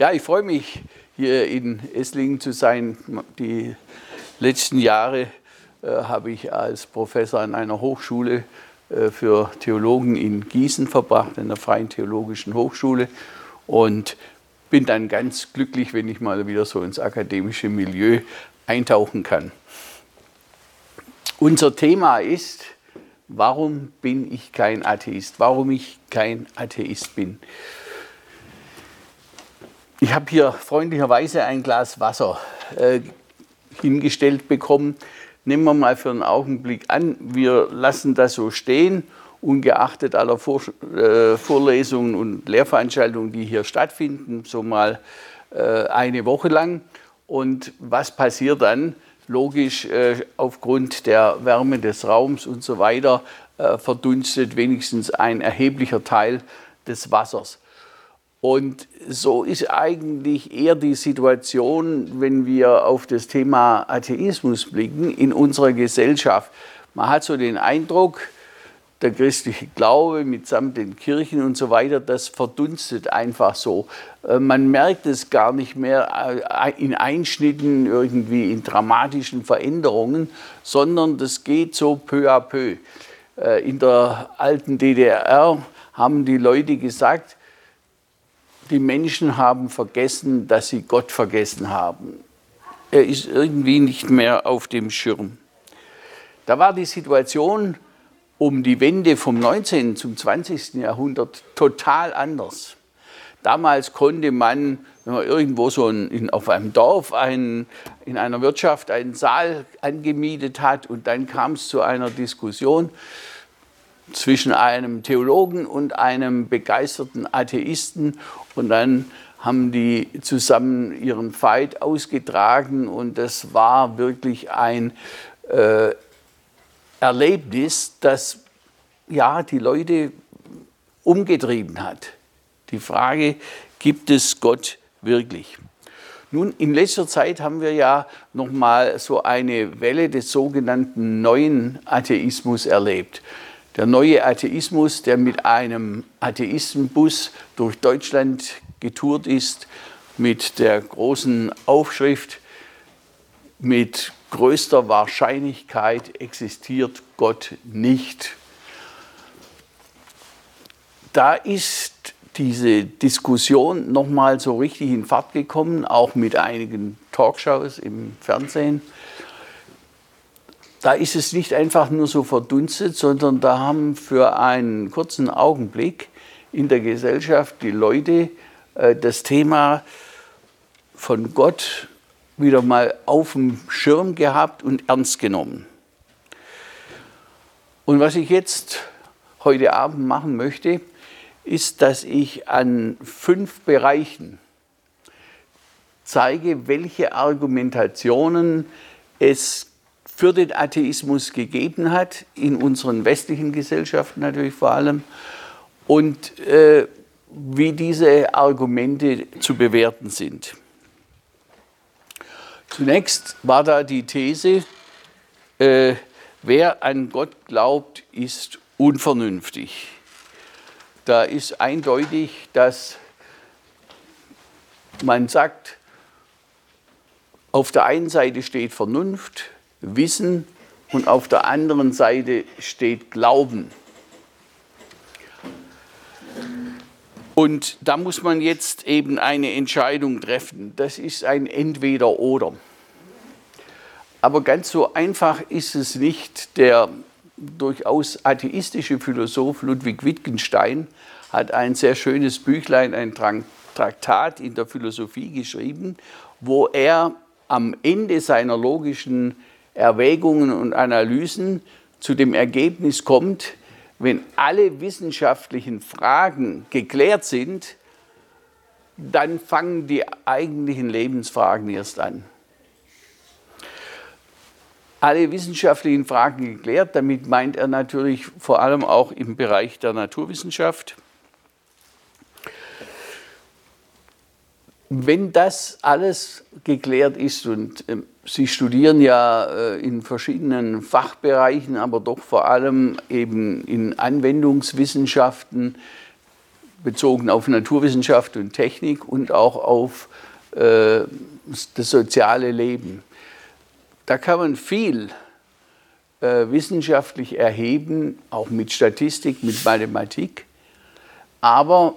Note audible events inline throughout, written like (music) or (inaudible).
Ja, ich freue mich, hier in Esslingen zu sein. Die letzten Jahre äh, habe ich als Professor an einer Hochschule äh, für Theologen in Gießen verbracht, an der Freien Theologischen Hochschule. Und bin dann ganz glücklich, wenn ich mal wieder so ins akademische Milieu eintauchen kann. Unser Thema ist, warum bin ich kein Atheist? Warum ich kein Atheist bin. Ich habe hier freundlicherweise ein Glas Wasser äh, hingestellt bekommen. Nehmen wir mal für einen Augenblick an, wir lassen das so stehen, ungeachtet aller Vor äh, Vorlesungen und Lehrveranstaltungen, die hier stattfinden, so mal äh, eine Woche lang. Und was passiert dann? Logisch, äh, aufgrund der Wärme des Raums und so weiter, äh, verdunstet wenigstens ein erheblicher Teil des Wassers. Und so ist eigentlich eher die Situation, wenn wir auf das Thema Atheismus blicken, in unserer Gesellschaft. Man hat so den Eindruck, der christliche Glaube mitsamt den Kirchen und so weiter, das verdunstet einfach so. Äh, man merkt es gar nicht mehr äh, in Einschnitten, irgendwie in dramatischen Veränderungen, sondern das geht so peu à peu. Äh, in der alten DDR haben die Leute gesagt, die Menschen haben vergessen, dass sie Gott vergessen haben. Er ist irgendwie nicht mehr auf dem Schirm. Da war die Situation um die Wende vom 19. zum 20. Jahrhundert total anders. Damals konnte man, wenn man irgendwo so in, auf einem Dorf ein, in einer Wirtschaft einen Saal angemietet hat und dann kam es zu einer Diskussion, zwischen einem Theologen und einem begeisterten Atheisten und dann haben die zusammen ihren Fight ausgetragen und das war wirklich ein äh, Erlebnis, das ja die Leute umgetrieben hat. Die Frage, gibt es Gott wirklich? Nun, in letzter Zeit haben wir ja nochmal so eine Welle des sogenannten neuen Atheismus erlebt. Der neue Atheismus, der mit einem Atheistenbus durch Deutschland getourt ist, mit der großen Aufschrift, mit größter Wahrscheinlichkeit existiert Gott nicht. Da ist diese Diskussion nochmal so richtig in Fahrt gekommen, auch mit einigen Talkshows im Fernsehen da ist es nicht einfach nur so verdunstet, sondern da haben für einen kurzen Augenblick in der Gesellschaft die Leute äh, das Thema von Gott wieder mal auf dem Schirm gehabt und ernst genommen. Und was ich jetzt heute Abend machen möchte, ist, dass ich an fünf Bereichen zeige, welche Argumentationen es für den Atheismus gegeben hat, in unseren westlichen Gesellschaften natürlich vor allem, und äh, wie diese Argumente zu bewerten sind. Zunächst war da die These, äh, wer an Gott glaubt, ist unvernünftig. Da ist eindeutig, dass man sagt, auf der einen Seite steht Vernunft, Wissen und auf der anderen Seite steht Glauben. Und da muss man jetzt eben eine Entscheidung treffen. Das ist ein Entweder-Oder. Aber ganz so einfach ist es nicht. Der durchaus atheistische Philosoph Ludwig Wittgenstein hat ein sehr schönes Büchlein, ein Traktat in der Philosophie geschrieben, wo er am Ende seiner logischen Erwägungen und Analysen zu dem Ergebnis kommt, wenn alle wissenschaftlichen Fragen geklärt sind, dann fangen die eigentlichen Lebensfragen erst an. Alle wissenschaftlichen Fragen geklärt, damit meint er natürlich vor allem auch im Bereich der Naturwissenschaft. Wenn das alles geklärt ist und ähm, Sie studieren ja äh, in verschiedenen Fachbereichen, aber doch vor allem eben in Anwendungswissenschaften, bezogen auf Naturwissenschaft und Technik und auch auf äh, das soziale Leben. Da kann man viel äh, wissenschaftlich erheben, auch mit Statistik, mit Mathematik. Aber,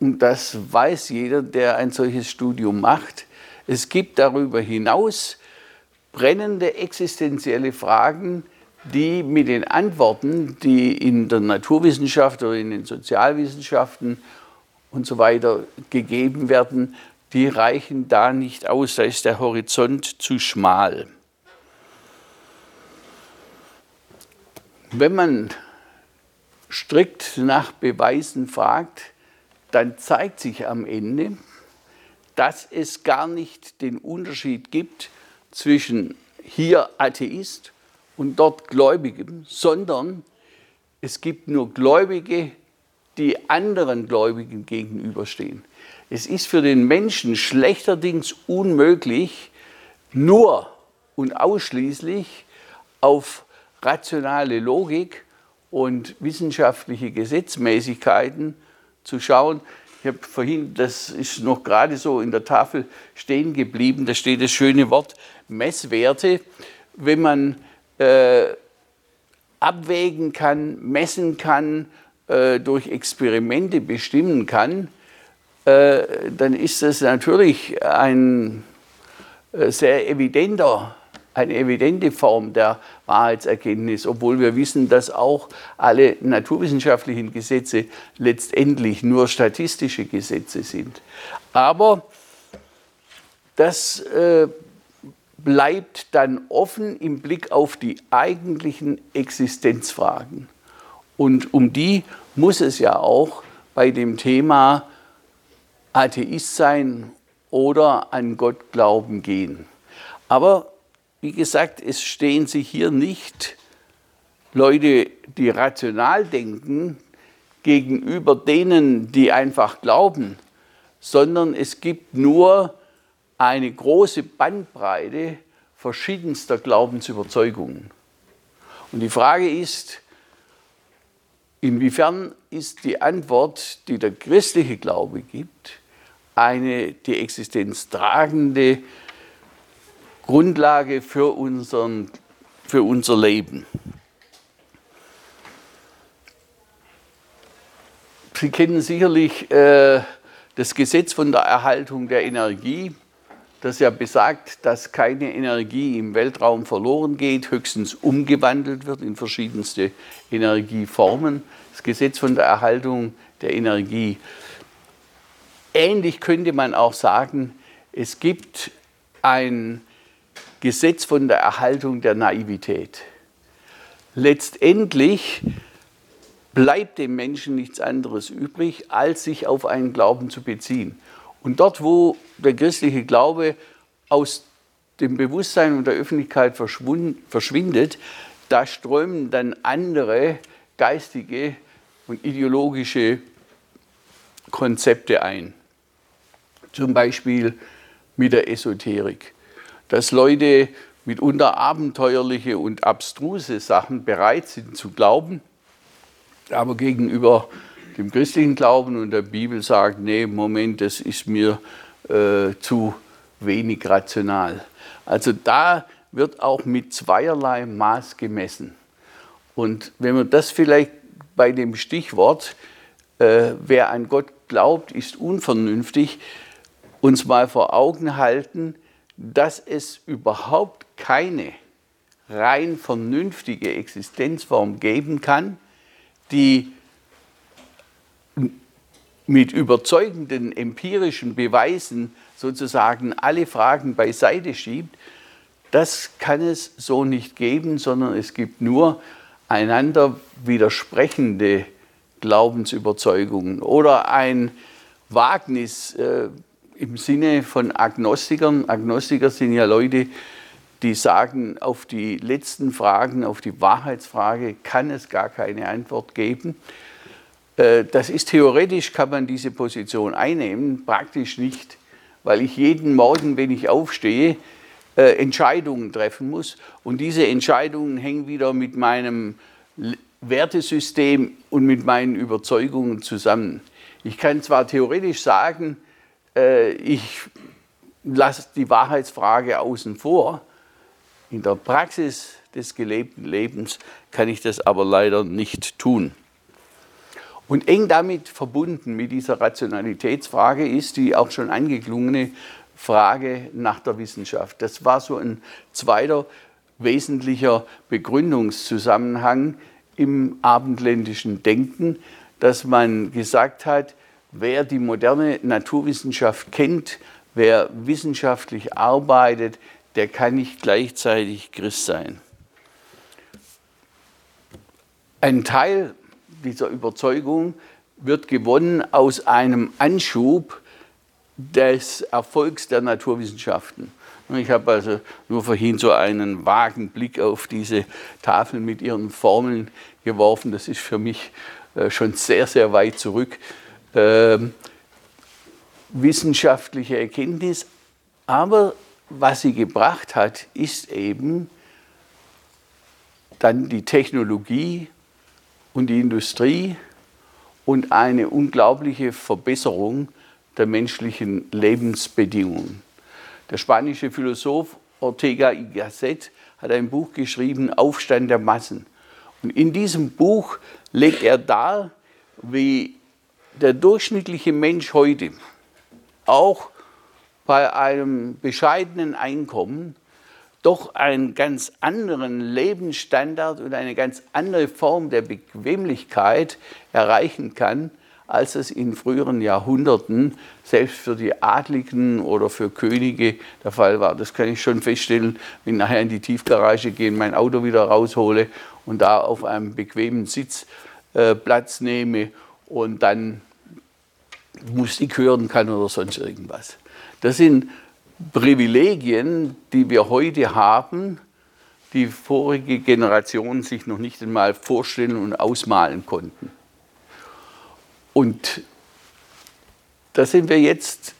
und das weiß jeder, der ein solches Studium macht, es gibt darüber hinaus brennende existenzielle Fragen, die mit den Antworten, die in der Naturwissenschaft oder in den Sozialwissenschaften und so weiter gegeben werden, die reichen da nicht aus, da ist der Horizont zu schmal. Wenn man strikt nach Beweisen fragt, dann zeigt sich am Ende, dass es gar nicht den Unterschied gibt zwischen hier Atheist und dort Gläubigem, sondern es gibt nur Gläubige, die anderen Gläubigen gegenüberstehen. Es ist für den Menschen schlechterdings unmöglich, nur und ausschließlich auf rationale Logik und wissenschaftliche Gesetzmäßigkeiten zu schauen. Ich habe vorhin, das ist noch gerade so in der Tafel stehen geblieben, da steht das schöne Wort Messwerte. Wenn man äh, abwägen kann, messen kann, äh, durch Experimente bestimmen kann, äh, dann ist das natürlich ein äh, sehr evidenter, eine evidente Form der Wahrheitserkenntnis, obwohl wir wissen, dass auch alle naturwissenschaftlichen Gesetze letztendlich nur statistische Gesetze sind. Aber das äh, bleibt dann offen im Blick auf die eigentlichen Existenzfragen. Und um die muss es ja auch bei dem Thema Atheist sein oder an Gott glauben gehen. Aber wie gesagt, es stehen sich hier nicht Leute, die rational denken, gegenüber denen, die einfach glauben, sondern es gibt nur eine große Bandbreite verschiedenster Glaubensüberzeugungen. Und die Frage ist, inwiefern ist die Antwort, die der christliche Glaube gibt, eine die Existenz tragende Grundlage für, unseren, für unser Leben. Sie kennen sicherlich äh, das Gesetz von der Erhaltung der Energie das ja besagt, dass keine Energie im Weltraum verloren geht, höchstens umgewandelt wird in verschiedenste Energieformen. Das Gesetz von der Erhaltung der Energie. Ähnlich könnte man auch sagen, es gibt ein Gesetz von der Erhaltung der Naivität. Letztendlich bleibt dem Menschen nichts anderes übrig, als sich auf einen Glauben zu beziehen. Und dort, wo der christliche Glaube aus dem Bewusstsein und der Öffentlichkeit verschwindet, da strömen dann andere geistige und ideologische Konzepte ein. Zum Beispiel mit der Esoterik. Dass Leute mitunter abenteuerliche und abstruse Sachen bereit sind zu glauben, aber gegenüber dem christlichen Glauben und der Bibel sagt, nee, Moment, das ist mir äh, zu wenig rational. Also da wird auch mit zweierlei Maß gemessen. Und wenn man das vielleicht bei dem Stichwort, äh, wer an Gott glaubt, ist unvernünftig, uns mal vor Augen halten, dass es überhaupt keine rein vernünftige Existenzform geben kann, die mit überzeugenden empirischen Beweisen sozusagen alle Fragen beiseite schiebt, das kann es so nicht geben, sondern es gibt nur einander widersprechende Glaubensüberzeugungen oder ein Wagnis äh, im Sinne von Agnostikern. Agnostiker sind ja Leute, die sagen, auf die letzten Fragen, auf die Wahrheitsfrage kann es gar keine Antwort geben. Äh, das ist theoretisch, kann man diese Position einnehmen, praktisch nicht, weil ich jeden Morgen, wenn ich aufstehe, äh, Entscheidungen treffen muss. Und diese Entscheidungen hängen wieder mit meinem Wertesystem und mit meinen Überzeugungen zusammen. Ich kann zwar theoretisch sagen, äh, ich lasse die Wahrheitsfrage außen vor, in der Praxis des gelebten Lebens kann ich das aber leider nicht tun. Und eng damit verbunden mit dieser Rationalitätsfrage ist die auch schon angeklungene Frage nach der Wissenschaft. Das war so ein zweiter wesentlicher Begründungszusammenhang im abendländischen Denken, dass man gesagt hat, wer die moderne Naturwissenschaft kennt, wer wissenschaftlich arbeitet, der kann nicht gleichzeitig Christ sein. Ein Teil dieser Überzeugung wird gewonnen aus einem Anschub des Erfolgs der Naturwissenschaften. Ich habe also nur vorhin so einen vagen Blick auf diese Tafel mit ihren Formeln geworfen. Das ist für mich äh, schon sehr, sehr weit zurück. Ähm, wissenschaftliche Erkenntnis, aber was sie gebracht hat, ist eben dann die Technologie und die Industrie und eine unglaubliche Verbesserung der menschlichen Lebensbedingungen. Der spanische Philosoph Ortega y Gasset hat ein Buch geschrieben, Aufstand der Massen. Und in diesem Buch legt er dar, wie der durchschnittliche Mensch heute auch bei einem bescheidenen Einkommen doch einen ganz anderen Lebensstandard und eine ganz andere Form der Bequemlichkeit erreichen kann, als es in früheren Jahrhunderten selbst für die Adligen oder für Könige der Fall war. Das kann ich schon feststellen, wenn ich nachher in die Tiefgarage gehe, mein Auto wieder raushole und da auf einem bequemen Sitz äh, Platz nehme und dann Musik hören kann oder sonst irgendwas. Das sind Privilegien, die wir heute haben, die vorige Generationen sich noch nicht einmal vorstellen und ausmalen konnten. Und da sind wir jetzt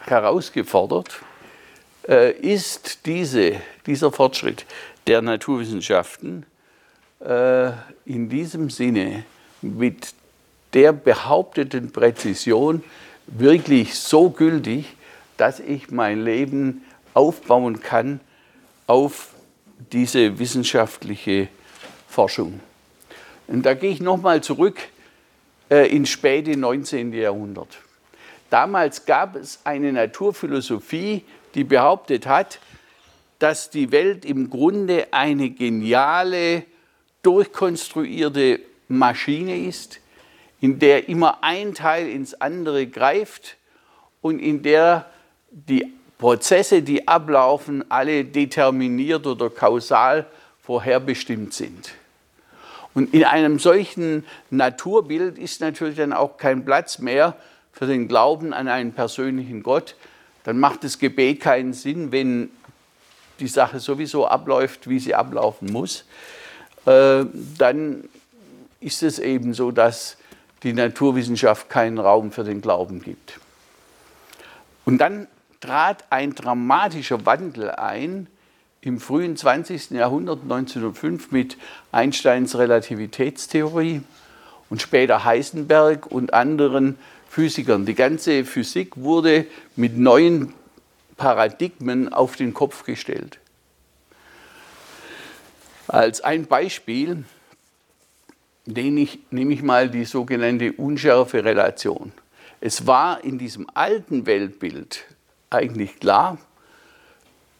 herausgefordert, äh, ist diese, dieser Fortschritt der Naturwissenschaften äh, in diesem Sinne mit der behaupteten Präzision wirklich so gültig, dass ich mein Leben aufbauen kann auf diese wissenschaftliche Forschung. Und da gehe ich nochmal zurück äh, ins späte 19. Jahrhundert. Damals gab es eine Naturphilosophie, die behauptet hat, dass die Welt im Grunde eine geniale, durchkonstruierte Maschine ist, in der immer ein Teil ins andere greift und in der die Prozesse, die ablaufen, alle determiniert oder kausal vorherbestimmt sind. Und in einem solchen Naturbild ist natürlich dann auch kein Platz mehr für den Glauben an einen persönlichen Gott. Dann macht das Gebet keinen Sinn, wenn die Sache sowieso abläuft, wie sie ablaufen muss. Äh, dann ist es eben so, dass die Naturwissenschaft keinen Raum für den Glauben gibt. Und dann trat ein dramatischer Wandel ein im frühen 20. Jahrhundert 1905 mit Einsteins Relativitätstheorie und später Heisenberg und anderen Physikern. Die ganze Physik wurde mit neuen Paradigmen auf den Kopf gestellt. Als ein Beispiel nehme ich, nehme ich mal die sogenannte unschärfe Relation. Es war in diesem alten Weltbild eigentlich klar,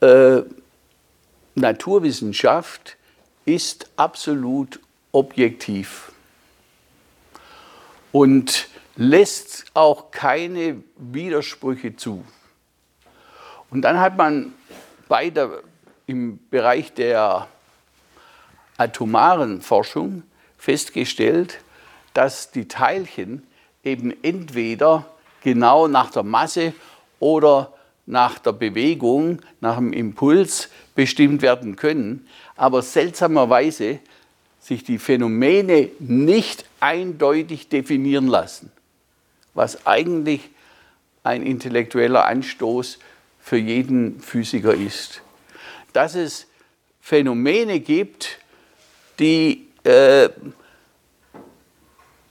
äh, Naturwissenschaft ist absolut objektiv und lässt auch keine Widersprüche zu. Und dann hat man bei der, im Bereich der atomaren Forschung festgestellt, dass die Teilchen eben entweder genau nach der Masse oder nach der Bewegung, nach dem Impuls bestimmt werden können, aber seltsamerweise sich die Phänomene nicht eindeutig definieren lassen, was eigentlich ein intellektueller Anstoß für jeden Physiker ist. Dass es Phänomene gibt, die äh,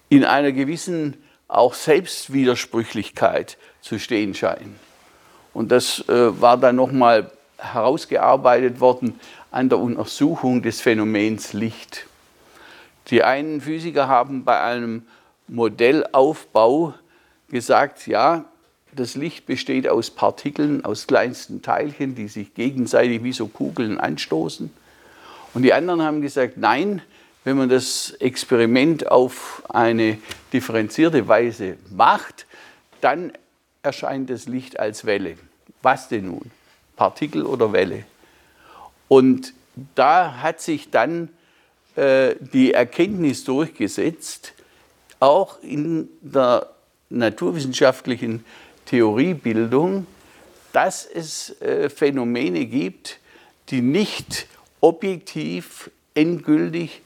in einer gewissen auch Selbstwidersprüchlichkeit zu stehen scheinen. Und das äh, war dann nochmal herausgearbeitet worden an der Untersuchung des Phänomens Licht. Die einen Physiker haben bei einem Modellaufbau gesagt, ja, das Licht besteht aus Partikeln, aus kleinsten Teilchen, die sich gegenseitig wie so Kugeln anstoßen. Und die anderen haben gesagt, nein, wenn man das Experiment auf eine differenzierte Weise macht, dann erscheint das Licht als Welle. Was denn nun? Partikel oder Welle? Und da hat sich dann äh, die Erkenntnis durchgesetzt, auch in der naturwissenschaftlichen Theoriebildung, dass es äh, Phänomene gibt, die nicht objektiv, endgültig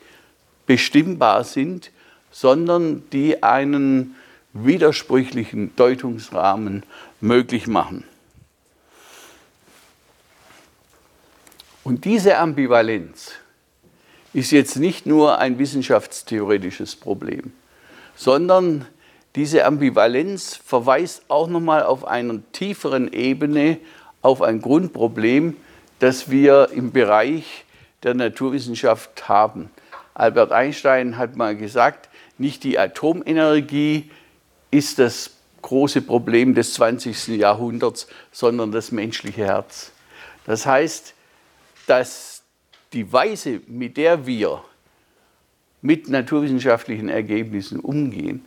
bestimmbar sind, sondern die einen widersprüchlichen Deutungsrahmen möglich machen. Und diese Ambivalenz ist jetzt nicht nur ein wissenschaftstheoretisches Problem, sondern diese Ambivalenz verweist auch nochmal auf einer tieferen Ebene auf ein Grundproblem, das wir im Bereich der Naturwissenschaft haben. Albert Einstein hat mal gesagt, nicht die Atomenergie ist das große Problem des 20. Jahrhunderts, sondern das menschliche Herz. Das heißt, dass die Weise, mit der wir mit naturwissenschaftlichen Ergebnissen umgehen,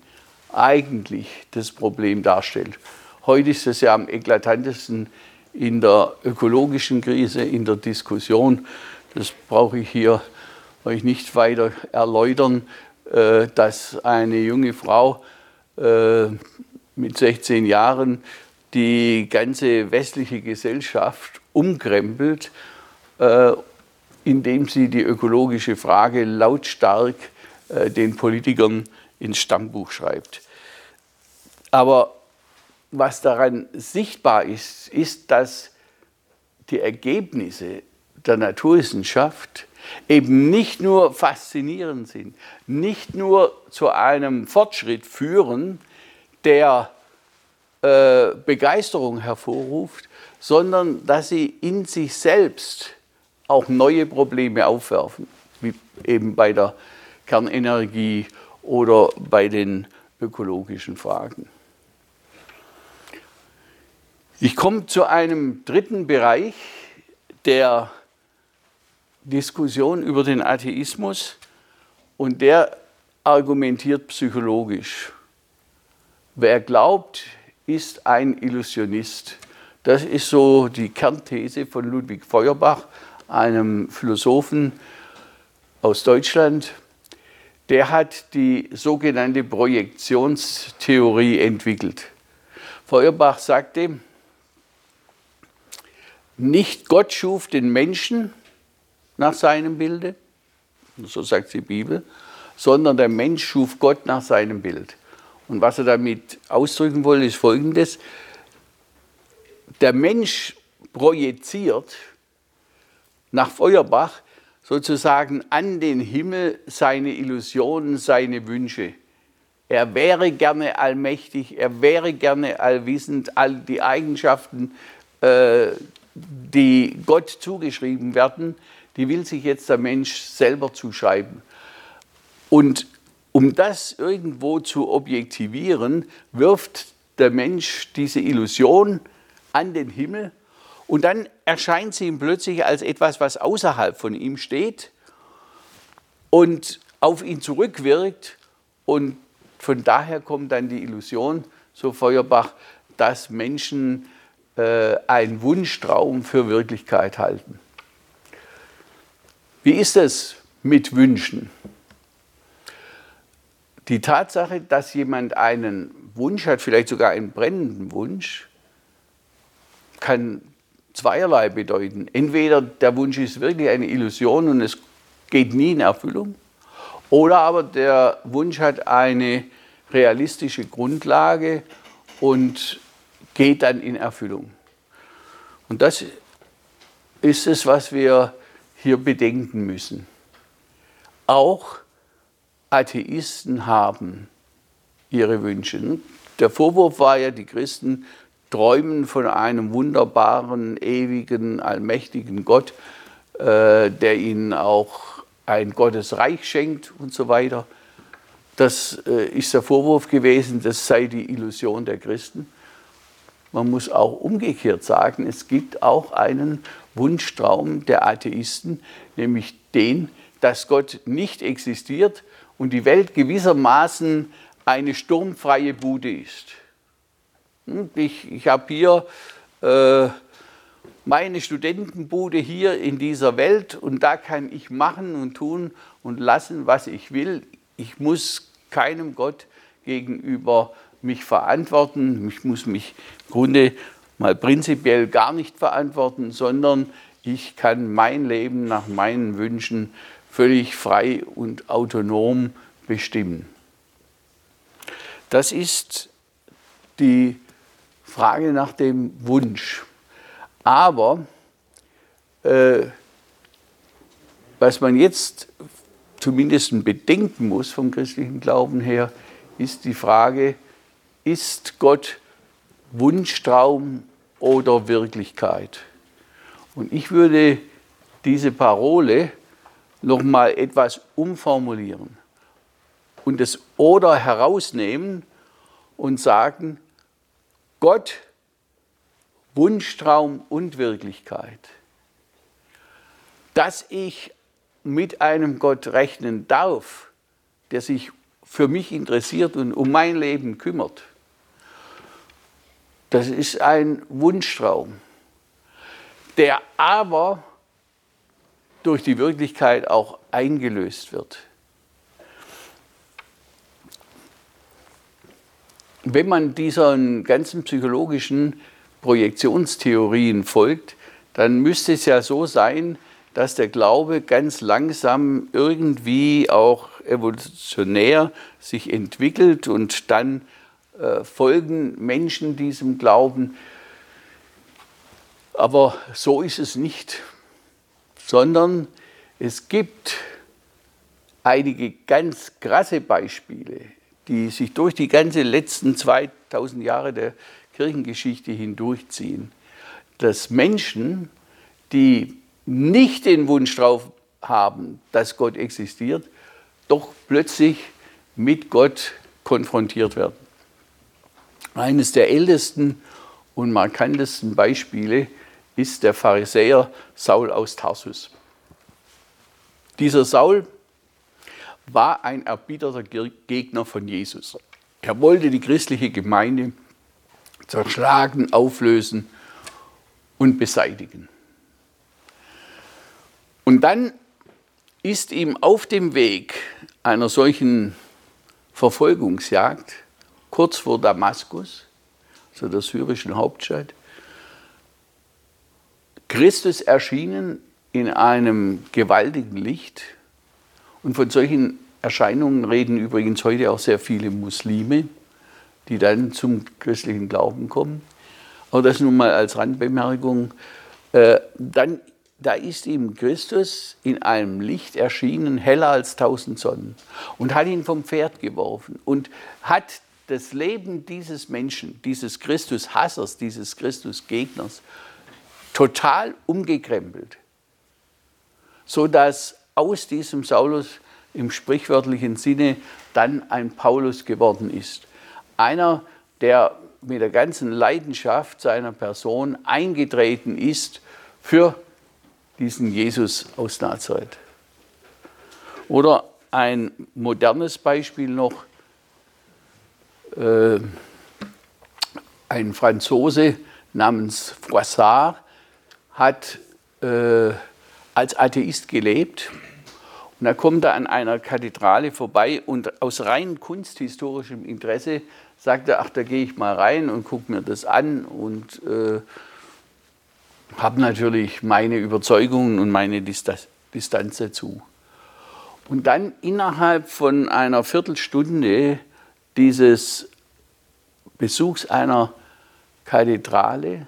eigentlich das Problem darstellt. Heute ist es ja am eklatantesten in der ökologischen Krise, in der Diskussion. Das brauche ich hier euch nicht weiter erläutern, äh, dass eine junge Frau äh, mit 16 Jahren die ganze westliche Gesellschaft umkrempelt, indem sie die ökologische Frage lautstark den Politikern ins Stammbuch schreibt. Aber was daran sichtbar ist, ist, dass die Ergebnisse der Naturwissenschaft eben nicht nur faszinierend sind, nicht nur zu einem Fortschritt führen, der äh, Begeisterung hervorruft, sondern dass sie in sich selbst auch neue Probleme aufwerfen, wie eben bei der Kernenergie oder bei den ökologischen Fragen. Ich komme zu einem dritten Bereich der Diskussion über den Atheismus und der argumentiert psychologisch. Wer glaubt, ist ein Illusionist. Das ist so die Kernthese von Ludwig Feuerbach, einem Philosophen aus Deutschland. Der hat die sogenannte Projektionstheorie entwickelt. Feuerbach sagte, nicht Gott schuf den Menschen, nach seinem Bilde, so sagt die Bibel, sondern der Mensch schuf Gott nach seinem Bild. Und was er damit ausdrücken wollte, ist folgendes. Der Mensch projiziert nach Feuerbach sozusagen an den Himmel seine Illusionen, seine Wünsche. Er wäre gerne allmächtig, er wäre gerne allwissend, all die Eigenschaften, äh, die Gott zugeschrieben werden, die will sich jetzt der Mensch selber zuschreiben. Und um das irgendwo zu objektivieren, wirft der Mensch diese Illusion an den Himmel und dann erscheint sie ihm plötzlich als etwas, was außerhalb von ihm steht und auf ihn zurückwirkt und von daher kommt dann die Illusion, so Feuerbach, dass Menschen äh, einen Wunschtraum für Wirklichkeit halten. Wie ist es mit Wünschen? Die Tatsache, dass jemand einen Wunsch hat, vielleicht sogar einen brennenden Wunsch, kann zweierlei bedeuten. Entweder der Wunsch ist wirklich eine Illusion und es geht nie in Erfüllung, oder aber der Wunsch hat eine realistische Grundlage und geht dann in Erfüllung. Und das ist es, was wir hier bedenken müssen. Auch Atheisten haben ihre Wünsche. Der Vorwurf war ja, die Christen träumen von einem wunderbaren, ewigen, allmächtigen Gott, äh, der ihnen auch ein Gottesreich schenkt und so weiter. Das äh, ist der Vorwurf gewesen, das sei die Illusion der Christen. Man muss auch umgekehrt sagen, es gibt auch einen Wunschtraum der Atheisten, nämlich den, dass Gott nicht existiert und die Welt gewissermaßen eine sturmfreie Bude ist. Hm, ich, ich habe hier äh, meine Studentenbude hier in dieser Welt und da kann ich machen und tun und lassen, was ich will. Ich muss keinem Gott gegenüber mich verantworten. Ich muss mich im Grunde mal prinzipiell gar nicht verantworten, sondern ich kann mein Leben nach meinen Wünschen völlig frei und autonom bestimmen. Das ist die Frage nach dem Wunsch. Aber äh, was man jetzt zumindest bedenken muss vom christlichen Glauben her, ist die Frage, ist Gott Wunschtraum oder Wirklichkeit? Und ich würde diese Parole noch mal etwas umformulieren und das oder herausnehmen und sagen, Gott, Wunschtraum und Wirklichkeit. Dass ich mit einem Gott rechnen darf, der sich für mich interessiert und um mein Leben kümmert, das ist ein Wunschtraum, der aber durch die Wirklichkeit auch eingelöst wird. Wenn man diesen ganzen psychologischen Projektionstheorien folgt, dann müsste es ja so sein, dass der Glaube ganz langsam irgendwie auch evolutionär sich entwickelt und dann äh, folgen Menschen diesem Glauben. Aber so ist es nicht, sondern es gibt einige ganz krasse Beispiele die sich durch die ganze letzten 2000 Jahre der Kirchengeschichte hindurchziehen, dass Menschen, die nicht den Wunsch darauf haben, dass Gott existiert, doch plötzlich mit Gott konfrontiert werden. Eines der ältesten und markantesten Beispiele ist der Pharisäer Saul aus Tarsus. Dieser Saul war ein erbitterter Gegner von Jesus. Er wollte die christliche Gemeinde zerschlagen, auflösen und beseitigen. Und dann ist ihm auf dem Weg einer solchen Verfolgungsjagd kurz vor Damaskus, also der syrischen Hauptstadt, Christus erschienen in einem gewaltigen Licht und von solchen Erscheinungen reden übrigens heute auch sehr viele Muslime, die dann zum christlichen Glauben kommen. Aber das nun mal als Randbemerkung. Äh, dann, da ist ihm Christus in einem Licht erschienen, heller als tausend Sonnen, und hat ihn vom Pferd geworfen und hat das Leben dieses Menschen, dieses Christus-Hassers, dieses Christus-Gegners, total umgekrempelt, sodass aus diesem Saulus im sprichwörtlichen Sinne dann ein Paulus geworden ist. Einer, der mit der ganzen Leidenschaft seiner Person eingetreten ist für diesen Jesus aus Nazareth. Oder ein modernes Beispiel noch, äh, ein Franzose namens Froissart hat äh, als Atheist gelebt. Und er kommt da an einer Kathedrale vorbei und aus rein kunsthistorischem Interesse sagt er, ach, da gehe ich mal rein und gucke mir das an und äh, habe natürlich meine Überzeugungen und meine Distanz dazu. Und dann innerhalb von einer Viertelstunde dieses Besuchs einer Kathedrale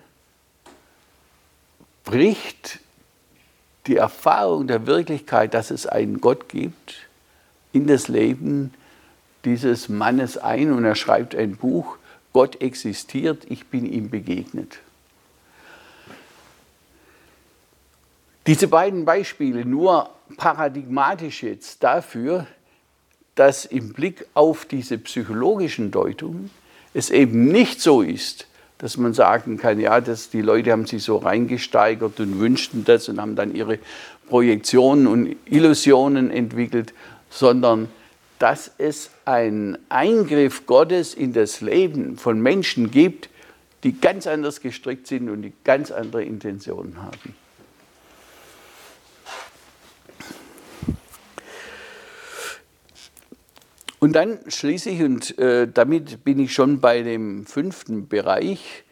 bricht die Erfahrung der Wirklichkeit, dass es einen Gott gibt, in das Leben dieses Mannes ein und er schreibt ein Buch, Gott existiert, ich bin ihm begegnet. Diese beiden Beispiele nur paradigmatisch jetzt dafür, dass im Blick auf diese psychologischen Deutungen es eben nicht so ist, dass man sagen kann, ja, dass die Leute haben sich so reingesteigert und wünschten das und haben dann ihre Projektionen und Illusionen entwickelt, sondern dass es einen Eingriff Gottes in das Leben von Menschen gibt, die ganz anders gestrickt sind und die ganz andere Intentionen haben. Und dann schließlich, und äh, damit bin ich schon bei dem fünften Bereich,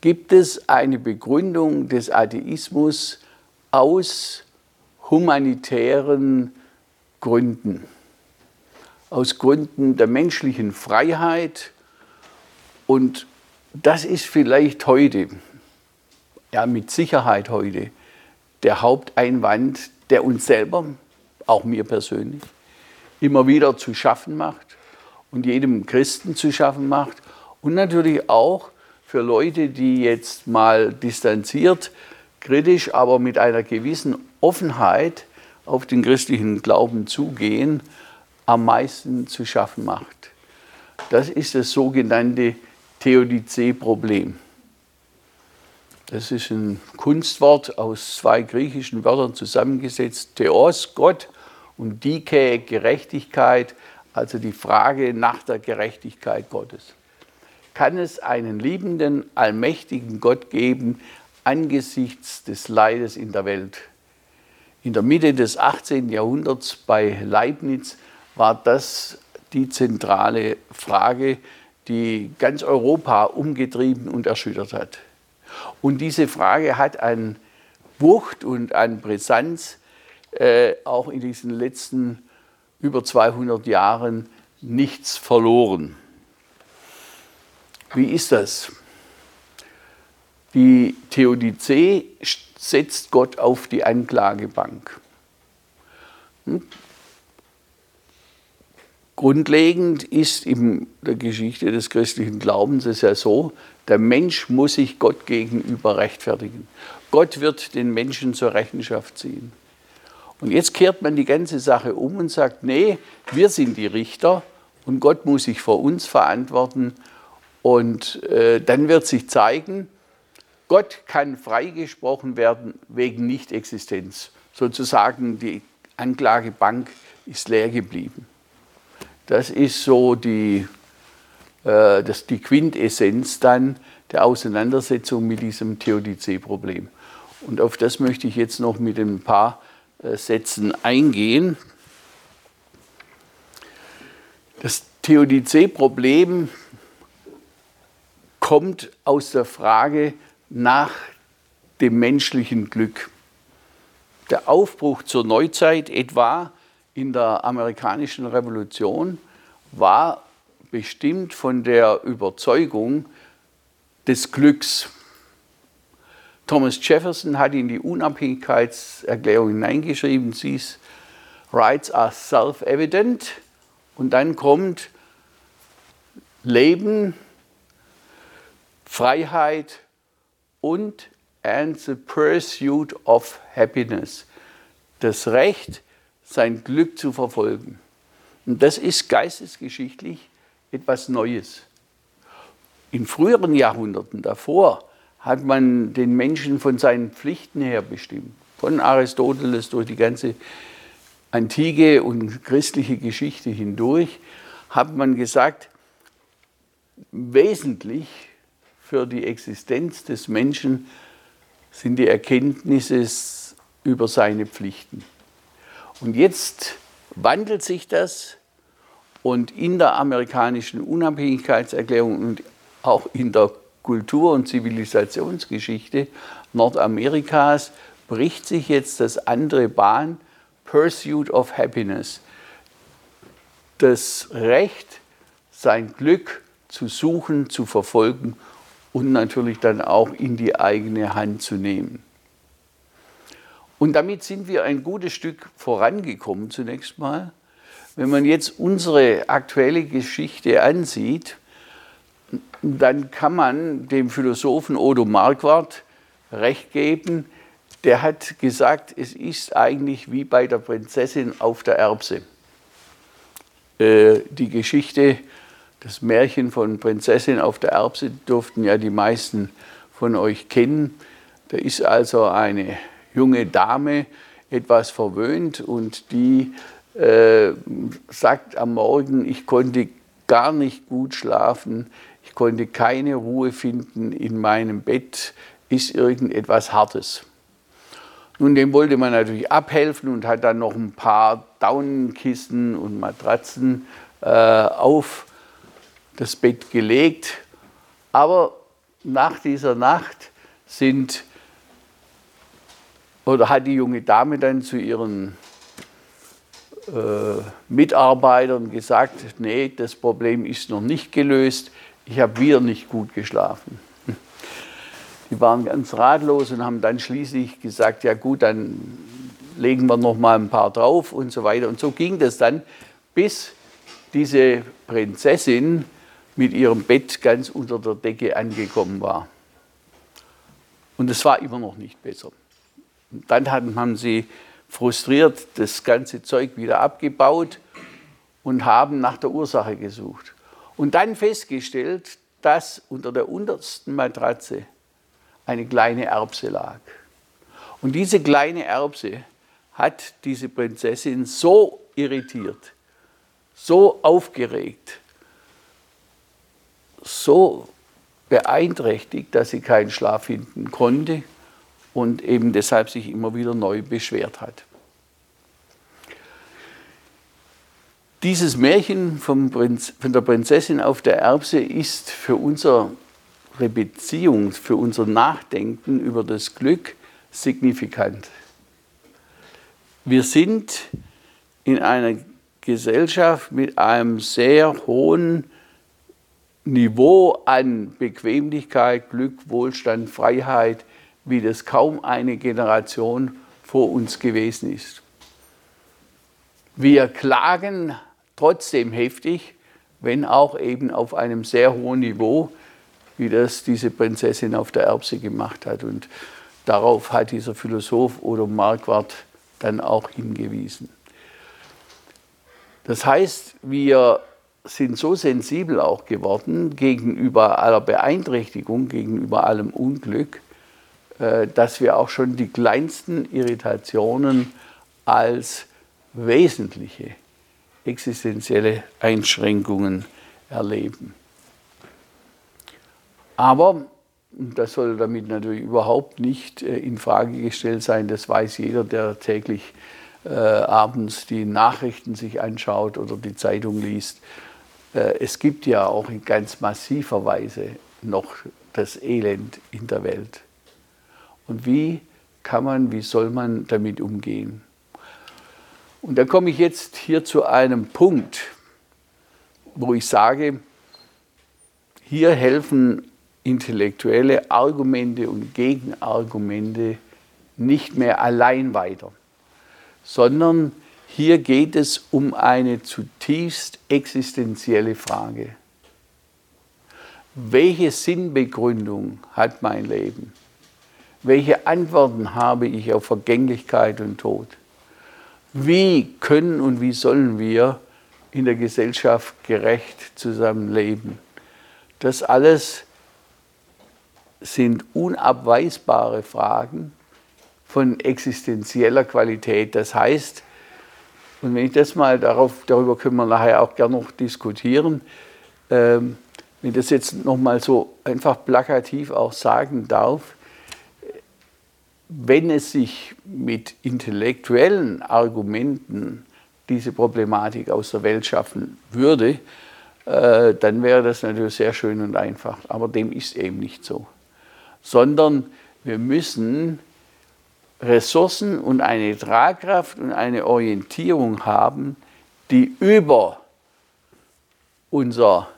gibt es eine Begründung des Atheismus aus humanitären Gründen. Aus Gründen der menschlichen Freiheit. Und das ist vielleicht heute, ja mit Sicherheit heute, der Haupteinwand, der uns selber, auch mir persönlich, immer wieder zu schaffen macht und jedem Christen zu schaffen macht und natürlich auch für Leute, die jetzt mal distanziert, kritisch, aber mit einer gewissen Offenheit auf den christlichen Glauben zugehen, am meisten zu schaffen macht. Das ist das sogenannte Theodizee-Problem. Das ist ein Kunstwort aus zwei griechischen Wörtern zusammengesetzt. Theos, Gott, und Dike, Gerechtigkeit, also die Frage nach der Gerechtigkeit Gottes. Kann es einen liebenden, allmächtigen Gott geben angesichts des Leides in der Welt? In der Mitte des 18. Jahrhunderts bei Leibniz war das die zentrale Frage, die ganz Europa umgetrieben und erschüttert hat. Und diese Frage hat an Wucht und an Brisanz äh, auch in diesen letzten über 200 Jahren nichts verloren. Wie ist das? Die Theodizee setzt Gott auf die Anklagebank. Hm? Grundlegend ist in der Geschichte des christlichen Glaubens es ja so, der Mensch muss sich Gott gegenüber rechtfertigen. Gott wird den Menschen zur Rechenschaft ziehen. Und jetzt kehrt man die ganze Sache um und sagt, nee, wir sind die Richter und Gott muss sich vor uns verantworten. Und äh, dann wird sich zeigen, Gott kann freigesprochen werden wegen Nichtexistenz. Sozusagen die Anklagebank ist leer geblieben. Das ist so die, äh, das, die Quintessenz dann der Auseinandersetzung mit diesem Theodizee-Problem. Und auf das möchte ich jetzt noch mit ein paar Sätzen eingehen. Das Theodizee-Problem kommt aus der Frage nach dem menschlichen Glück. Der Aufbruch zur Neuzeit etwa in der amerikanischen Revolution war bestimmt von der Überzeugung des Glücks. Thomas Jefferson hat in die Unabhängigkeitserklärung hineingeschrieben, these rights are self-evident. Und dann kommt Leben, Freiheit und and the pursuit of happiness. Das Recht, sein Glück zu verfolgen. Und das ist geistesgeschichtlich etwas Neues. In früheren Jahrhunderten davor hat man den Menschen von seinen Pflichten her bestimmt. Von Aristoteles durch die ganze antike und christliche Geschichte hindurch hat man gesagt, wesentlich für die Existenz des Menschen sind die Erkenntnisse über seine Pflichten. Und jetzt wandelt sich das und in der amerikanischen Unabhängigkeitserklärung und auch in der Kultur- und Zivilisationsgeschichte Nordamerikas bricht sich jetzt das andere Bahn, Pursuit of Happiness. Das Recht, sein Glück zu suchen, zu verfolgen und natürlich dann auch in die eigene Hand zu nehmen. Und damit sind wir ein gutes Stück vorangekommen zunächst mal, Wenn man jetzt unsere aktuelle Geschichte ansieht, dann kann man dem Philosophen Odo Marquardt recht geben, der hat gesagt, es ist eigentlich wie bei der Prinzessin auf der Erbse. Äh, die Geschichte, das Märchen von Prinzessin auf der Erbse durften ja die meisten von euch kennen. Da ist also eine junge Dame etwas verwöhnt und die äh, sagt am Morgen, ich konnte gar nicht gut schlafen, ich konnte keine Ruhe finden in meinem Bett, ist irgendetwas Hartes. Nun, dem wollte man natürlich abhelfen und hat dann noch ein paar Daunenkissen und Matratzen äh, auf das Bett gelegt. Aber nach dieser Nacht sind oder hat die junge Dame dann zu ihren äh, Mitarbeitern gesagt, nee, das Problem ist noch nicht gelöst, ich habe wieder nicht gut geschlafen. Die waren ganz ratlos und haben dann schließlich gesagt, ja gut, dann legen wir noch mal ein paar drauf und so weiter. Und so ging das dann, bis diese Prinzessin mit ihrem Bett ganz unter der Decke angekommen war. Und es war immer noch nicht besser. Und dann haben sie frustriert das ganze Zeug wieder abgebaut und haben nach der Ursache gesucht. Und dann festgestellt, dass unter der untersten Matratze eine kleine Erbse lag. Und diese kleine Erbse hat diese Prinzessin so irritiert, so aufgeregt, so beeinträchtigt, dass sie keinen Schlaf finden konnte und eben deshalb sich immer wieder neu beschwert hat. Dieses Märchen vom Prinz, von der Prinzessin auf der Erbse ist für unser Beziehung, für unser Nachdenken über das Glück signifikant. Wir sind in einer Gesellschaft mit einem sehr hohen Niveau an Bequemlichkeit, Glück, Wohlstand, Freiheit, wie das kaum eine Generation vor uns gewesen ist. Wir klagen trotzdem heftig, wenn auch eben auf einem sehr hohen Niveau, wie das diese Prinzessin auf der Erbse gemacht hat. Und darauf hat dieser Philosoph Odo Marquardt dann auch hingewiesen. Das heißt, wir sind so sensibel auch geworden gegenüber aller Beeinträchtigung, gegenüber allem Unglück, äh, dass wir auch schon die kleinsten Irritationen als wesentliche existenzielle Einschränkungen erleben. Aber das soll damit natürlich überhaupt nicht äh, in Frage gestellt sein. Das weiß jeder, der täglich äh, abends die Nachrichten sich anschaut oder die Zeitung liest. Äh, es gibt ja auch in ganz massiver Weise noch das Elend in der Welt. Und wie kann man, wie soll man damit umgehen? Und da komme ich jetzt hier zu einem Punkt, wo ich sage, hier helfen intellektuelle Argumente und Gegenargumente nicht mehr allein weiter, sondern hier geht es um eine zutiefst existenzielle Frage. Welche Sinnbegründung hat mein Leben? Welche Antworten habe ich auf Vergänglichkeit und Tod? Wie können und wie sollen wir in der Gesellschaft gerecht zusammenleben? Das alles sind unabweisbare Fragen von existenzieller Qualität. Das heißt, und wenn ich das mal darauf, darüber können wir nachher auch gerne noch diskutieren, ähm, wenn ich das jetzt nochmal so einfach plakativ auch sagen darf, wenn es sich mit intellektuellen Argumenten diese Problematik aus der Welt schaffen würde, äh, dann wäre das natürlich sehr schön und einfach. Aber dem ist eben nicht so sondern wir müssen Ressourcen und eine Tragkraft und eine Orientierung haben, die über unser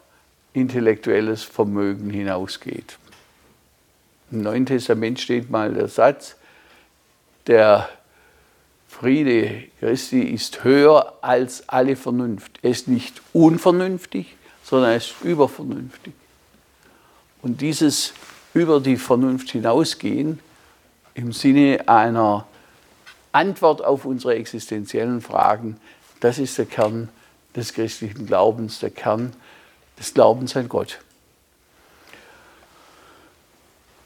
intellektuelles Vermögen hinausgeht. Im Neuen Testament steht mal der Satz, der Friede Christi ist höher als alle Vernunft. Er ist nicht unvernünftig, sondern er ist übervernünftig. Und dieses über die Vernunft hinausgehen im Sinne einer Antwort auf unsere existenziellen Fragen, das ist der Kern des christlichen Glaubens, der Kern des Glaubens an Gott.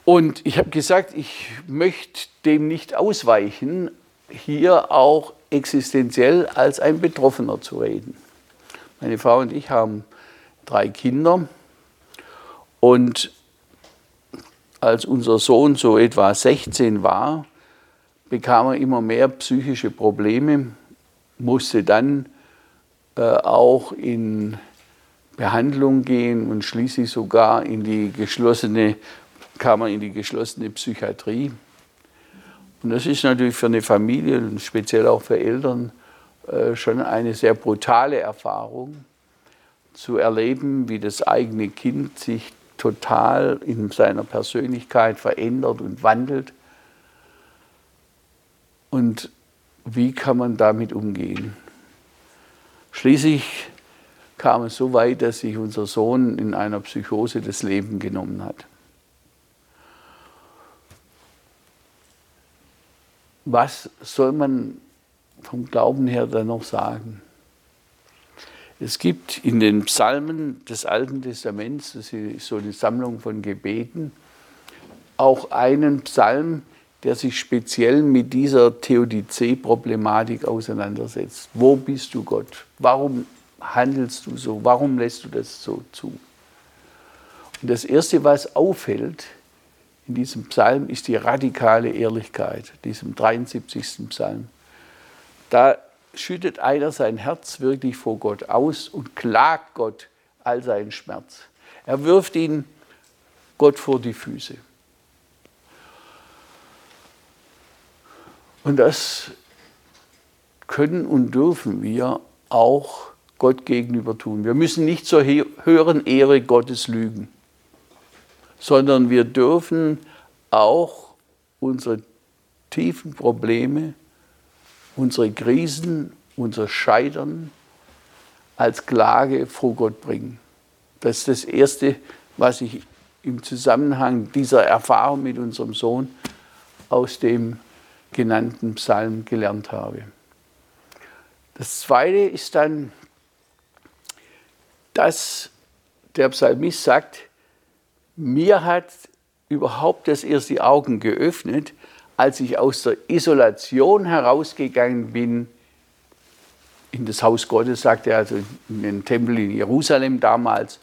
Und ich habe gesagt, ich möchte dem nicht ausweichen, hier auch existenziell als ein Betroffener zu reden. Meine Frau und ich haben drei Kinder und als unser Sohn so etwa 16 war, bekam er immer mehr psychische Probleme, musste dann äh, auch in Behandlung gehen und schließlich sogar in die geschlossene, kam er in die geschlossene Psychiatrie. Und das ist natürlich für eine Familie und speziell auch für Eltern äh, schon eine sehr brutale Erfahrung, zu erleben, wie das eigene Kind sich total in seiner Persönlichkeit verändert und wandelt. Und wie kann man damit umgehen? Schließlich kam es so weit, dass sich unser Sohn in einer Psychose das Leben genommen hat. Was soll man vom Glauben her dann noch sagen? Es gibt in den Psalmen des Alten Testaments, das ist so eine Sammlung von Gebeten, auch einen Psalm, der sich speziell mit dieser Theodizee-Problematik auseinandersetzt. Wo bist du Gott? Warum handelst du so? Warum lässt du das so zu? Und das Erste, was auffällt in diesem Psalm, ist die radikale Ehrlichkeit, diesem 73. Psalm. Da schüttet einer sein Herz wirklich vor Gott aus und klagt Gott all seinen Schmerz. Er wirft ihn Gott vor die Füße. Und das können und dürfen wir auch Gott gegenüber tun. Wir müssen nicht zur höheren Ehre Gottes lügen, sondern wir dürfen auch unsere tiefen Probleme, unsere Krisen, unser Scheitern als Klage vor Gott bringen. Das ist das Erste, was ich im Zusammenhang dieser Erfahrung mit unserem Sohn aus dem genannten Psalm gelernt habe. Das Zweite ist dann dass der Psalmist sagt, mir hat überhaupt das erst die Augen geöffnet, als ich aus der Isolation herausgegangen bin in das Haus Gottes, sagt er, also in den Tempel in Jerusalem damals,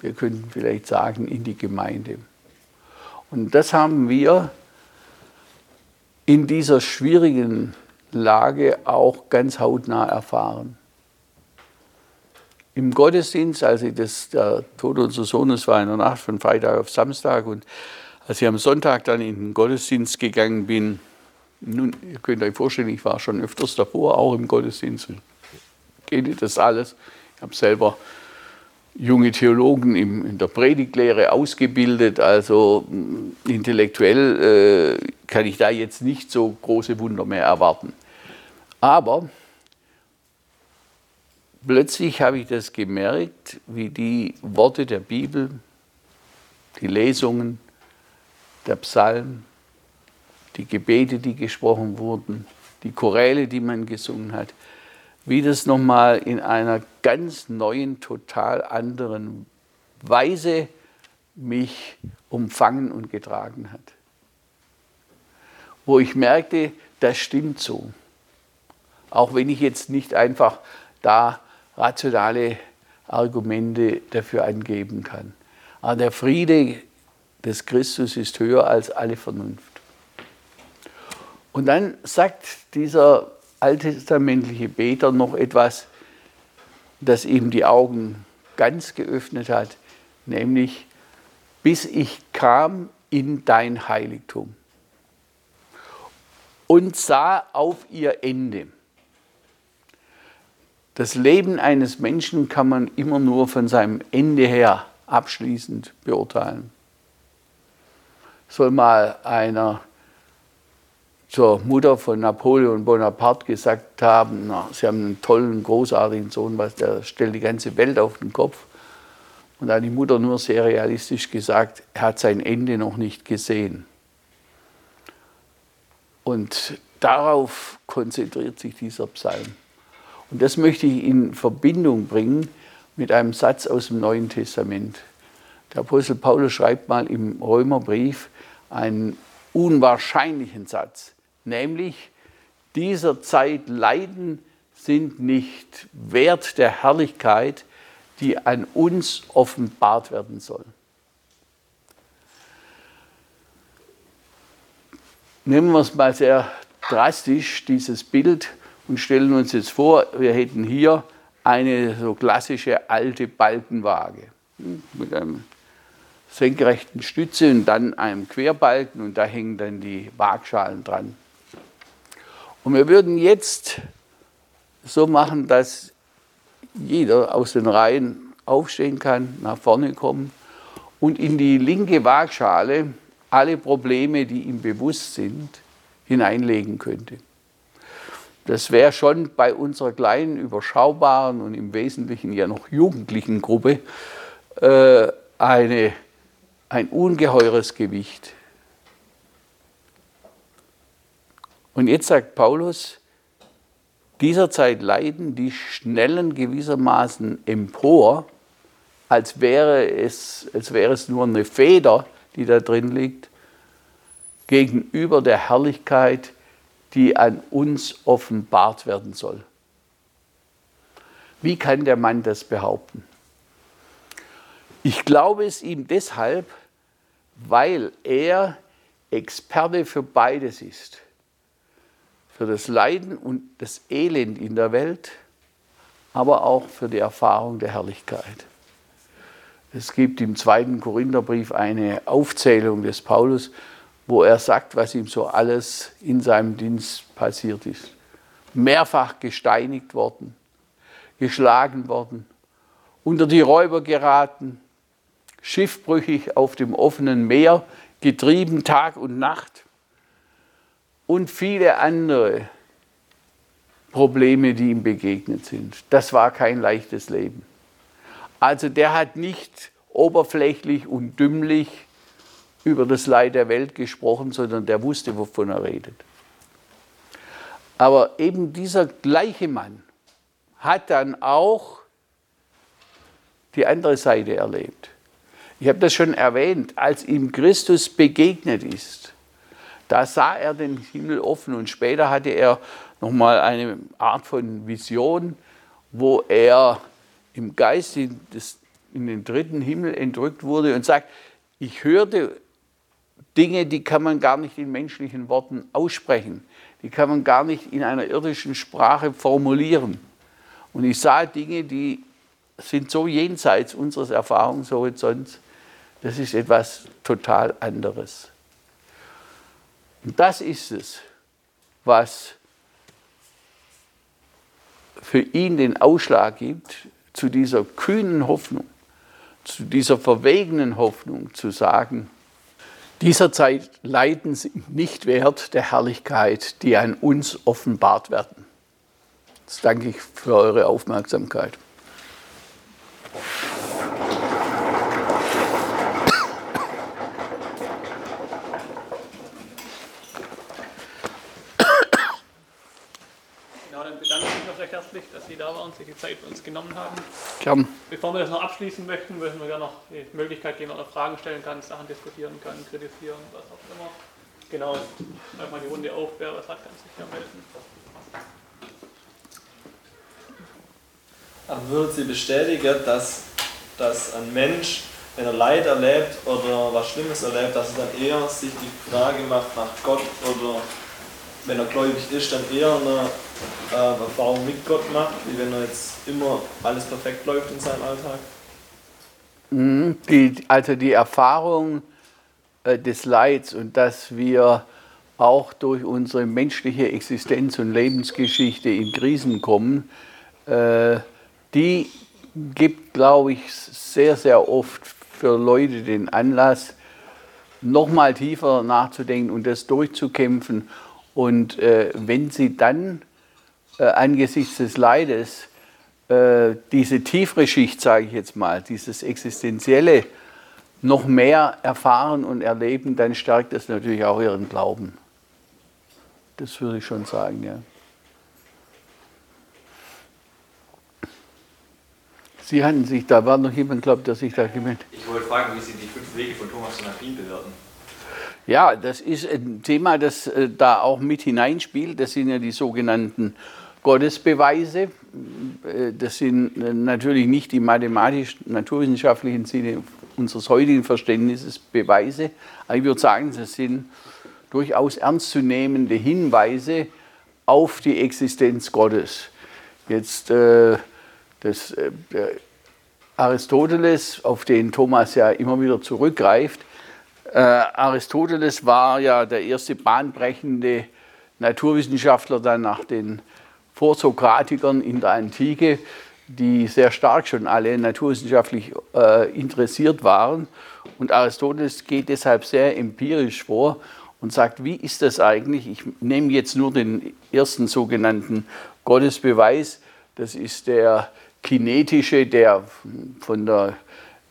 wir könnten vielleicht sagen, in die Gemeinde. Und das haben wir in dieser schwierigen Lage auch ganz hautnah erfahren im Gottesdienst, als ich das, der Tod unseres Sohnes war in der Nacht von Freitag auf Samstag und als ich am Sonntag dann in den Gottesdienst gegangen bin, nun, ihr könnt euch vorstellen, ich war schon öfters davor, auch im Gottesdienst. Geht das alles? Ich habe selber junge Theologen in der Predigtlehre ausgebildet, also mm, intellektuell äh, kann ich da jetzt nicht so große Wunder mehr erwarten. Aber plötzlich habe ich das gemerkt, wie die Worte der Bibel, die Lesungen, der Psalm, die Gebete, die gesprochen wurden, die Choräle, die man gesungen hat, wie das nochmal in einer ganz neuen, total anderen Weise mich umfangen und getragen hat. Wo ich merkte, das stimmt so. Auch wenn ich jetzt nicht einfach da rationale Argumente dafür angeben kann. Aber der Friede des Christus ist höher als alle Vernunft. Und dann sagt dieser alttestamentliche Beter noch etwas, das ihm die Augen ganz geöffnet hat, nämlich bis ich kam in dein Heiligtum und sah auf ihr Ende. Das Leben eines Menschen kann man immer nur von seinem Ende her abschließend beurteilen. Soll mal einer zur Mutter von Napoleon Bonaparte gesagt haben, na, sie haben einen tollen, großartigen Sohn, was der stellt die ganze Welt auf den Kopf. Und da hat die Mutter nur sehr realistisch gesagt, er hat sein Ende noch nicht gesehen. Und darauf konzentriert sich dieser Psalm. Und das möchte ich in Verbindung bringen mit einem Satz aus dem Neuen Testament. Der Apostel Paulus schreibt mal im Römerbrief einen unwahrscheinlichen Satz, nämlich dieser Zeit Leiden sind nicht wert der Herrlichkeit, die an uns offenbart werden soll. Nehmen wir es mal sehr drastisch, dieses Bild, und stellen uns jetzt vor, wir hätten hier eine so klassische alte Balkenwaage hm, mit einem senkrechten Stütze und dann einem Querbalken und da hängen dann die Waagschalen dran. Und wir würden jetzt so machen, dass jeder aus den Reihen aufstehen kann, nach vorne kommen und in die linke Waagschale alle Probleme, die ihm bewusst sind, hineinlegen könnte. Das wäre schon bei unserer kleinen, überschaubaren und im Wesentlichen ja noch jugendlichen Gruppe äh, eine, ein ungeheures Gewicht. Und jetzt sagt Paulus, dieser Zeit leiden die Schnellen gewissermaßen empor, als wäre es, als wäre es nur eine Feder, die da drin liegt, gegenüber der Herrlichkeit, die an uns offenbart werden soll. Wie kann der Mann das behaupten? Ich glaube es ihm deshalb, weil er Experte für beides ist. Für das Leiden und das Elend in der Welt, aber auch für die Erfahrung der Herrlichkeit. Es gibt im zweiten Korintherbrief eine Aufzählung des Paulus, wo er sagt, was ihm so alles in seinem Dienst passiert ist. Mehrfach gesteinigt worden, geschlagen worden, unter die Räuber geraten, schiffbrüchig auf dem offenen Meer, getrieben Tag und Nacht und viele andere Probleme, die ihm begegnet sind. Das war kein leichtes Leben. Also der hat nicht oberflächlich und dümmlich über das Leid der Welt gesprochen, sondern der wusste, wovon er redet. Aber eben dieser gleiche Mann hat dann auch die andere Seite erlebt. Ich habe das schon erwähnt, als ihm Christus begegnet ist, da sah er den Himmel offen und später hatte er nochmal eine Art von Vision, wo er im Geist in, das, in den dritten Himmel entrückt wurde und sagt, ich hörte Dinge, die kann man gar nicht in menschlichen Worten aussprechen. Die kann man gar nicht in einer irdischen Sprache formulieren. Und ich sah Dinge, die sind so jenseits unseres Erfahrungshorizonts. Das ist etwas total anderes. Und das ist es, was für ihn den Ausschlag gibt, zu dieser kühnen Hoffnung, zu dieser verwegenen Hoffnung zu sagen, dieser Zeit leiden sie nicht wert der Herrlichkeit, die an uns offenbart werden. Jetzt danke ich für eure Aufmerksamkeit. Da waren, sich die Zeit für uns genommen haben. Gern. Bevor wir das noch abschließen möchten, möchten wir gerne noch die Möglichkeit geben, dass man Fragen stellen kann, Sachen diskutieren kann, kritisieren, was auch immer. Genau, schreib mal die Runde auf, wer was hat, kann sich ja melden. Aber würden Sie bestätigen, dass, dass ein Mensch, wenn er Leid erlebt oder was Schlimmes erlebt, dass er dann eher sich die Frage macht nach Gott oder wenn er gläubig ist, dann eher eine äh, Erfahrung mit Gott macht, wie wenn er jetzt immer alles perfekt läuft in seinem Alltag? Mhm, die, also die Erfahrung äh, des Leids und dass wir auch durch unsere menschliche Existenz und Lebensgeschichte in Krisen kommen, äh, die gibt, glaube ich, sehr, sehr oft für Leute den Anlass, nochmal tiefer nachzudenken und das durchzukämpfen Und äh, wenn sie dann äh, angesichts des Leides äh, diese tiefere Schicht, sage ich jetzt mal, dieses Existenzielle noch mehr erfahren und erleben, dann stärkt das natürlich auch ihren Glauben. Das würde ich schon sagen, ja. Sie hatten sich, da war noch jemand, glaubt, der sich da gemeldet Ich wollte fragen, wie Sie die fünf Wege von Thomas von Aquin bewerten. Ja, das ist ein Thema, das äh, da auch mit hineinspielt. Das sind ja die sogenannten Gottesbeweise. Äh, das sind äh, natürlich nicht die mathematisch-naturwissenschaftlichen Sinne unseres heutigen Verständnisses Beweise. Aber ich würde sagen, das sind durchaus ernstzunehmende Hinweise auf die Existenz Gottes. Jetzt äh, das, Aristoteles, auf den Thomas ja immer wieder zurückgreift, äh, Aristoteles war ja der erste bahnbrechende Naturwissenschaftler dann nach den Vorsokratikern in der Antike, die sehr stark schon alle naturwissenschaftlich äh, interessiert waren. Und Aristoteles geht deshalb sehr empirisch vor und sagt, wie ist das eigentlich? Ich nehme jetzt nur den ersten sogenannten Gottesbeweis. Das ist der kinetische, der von der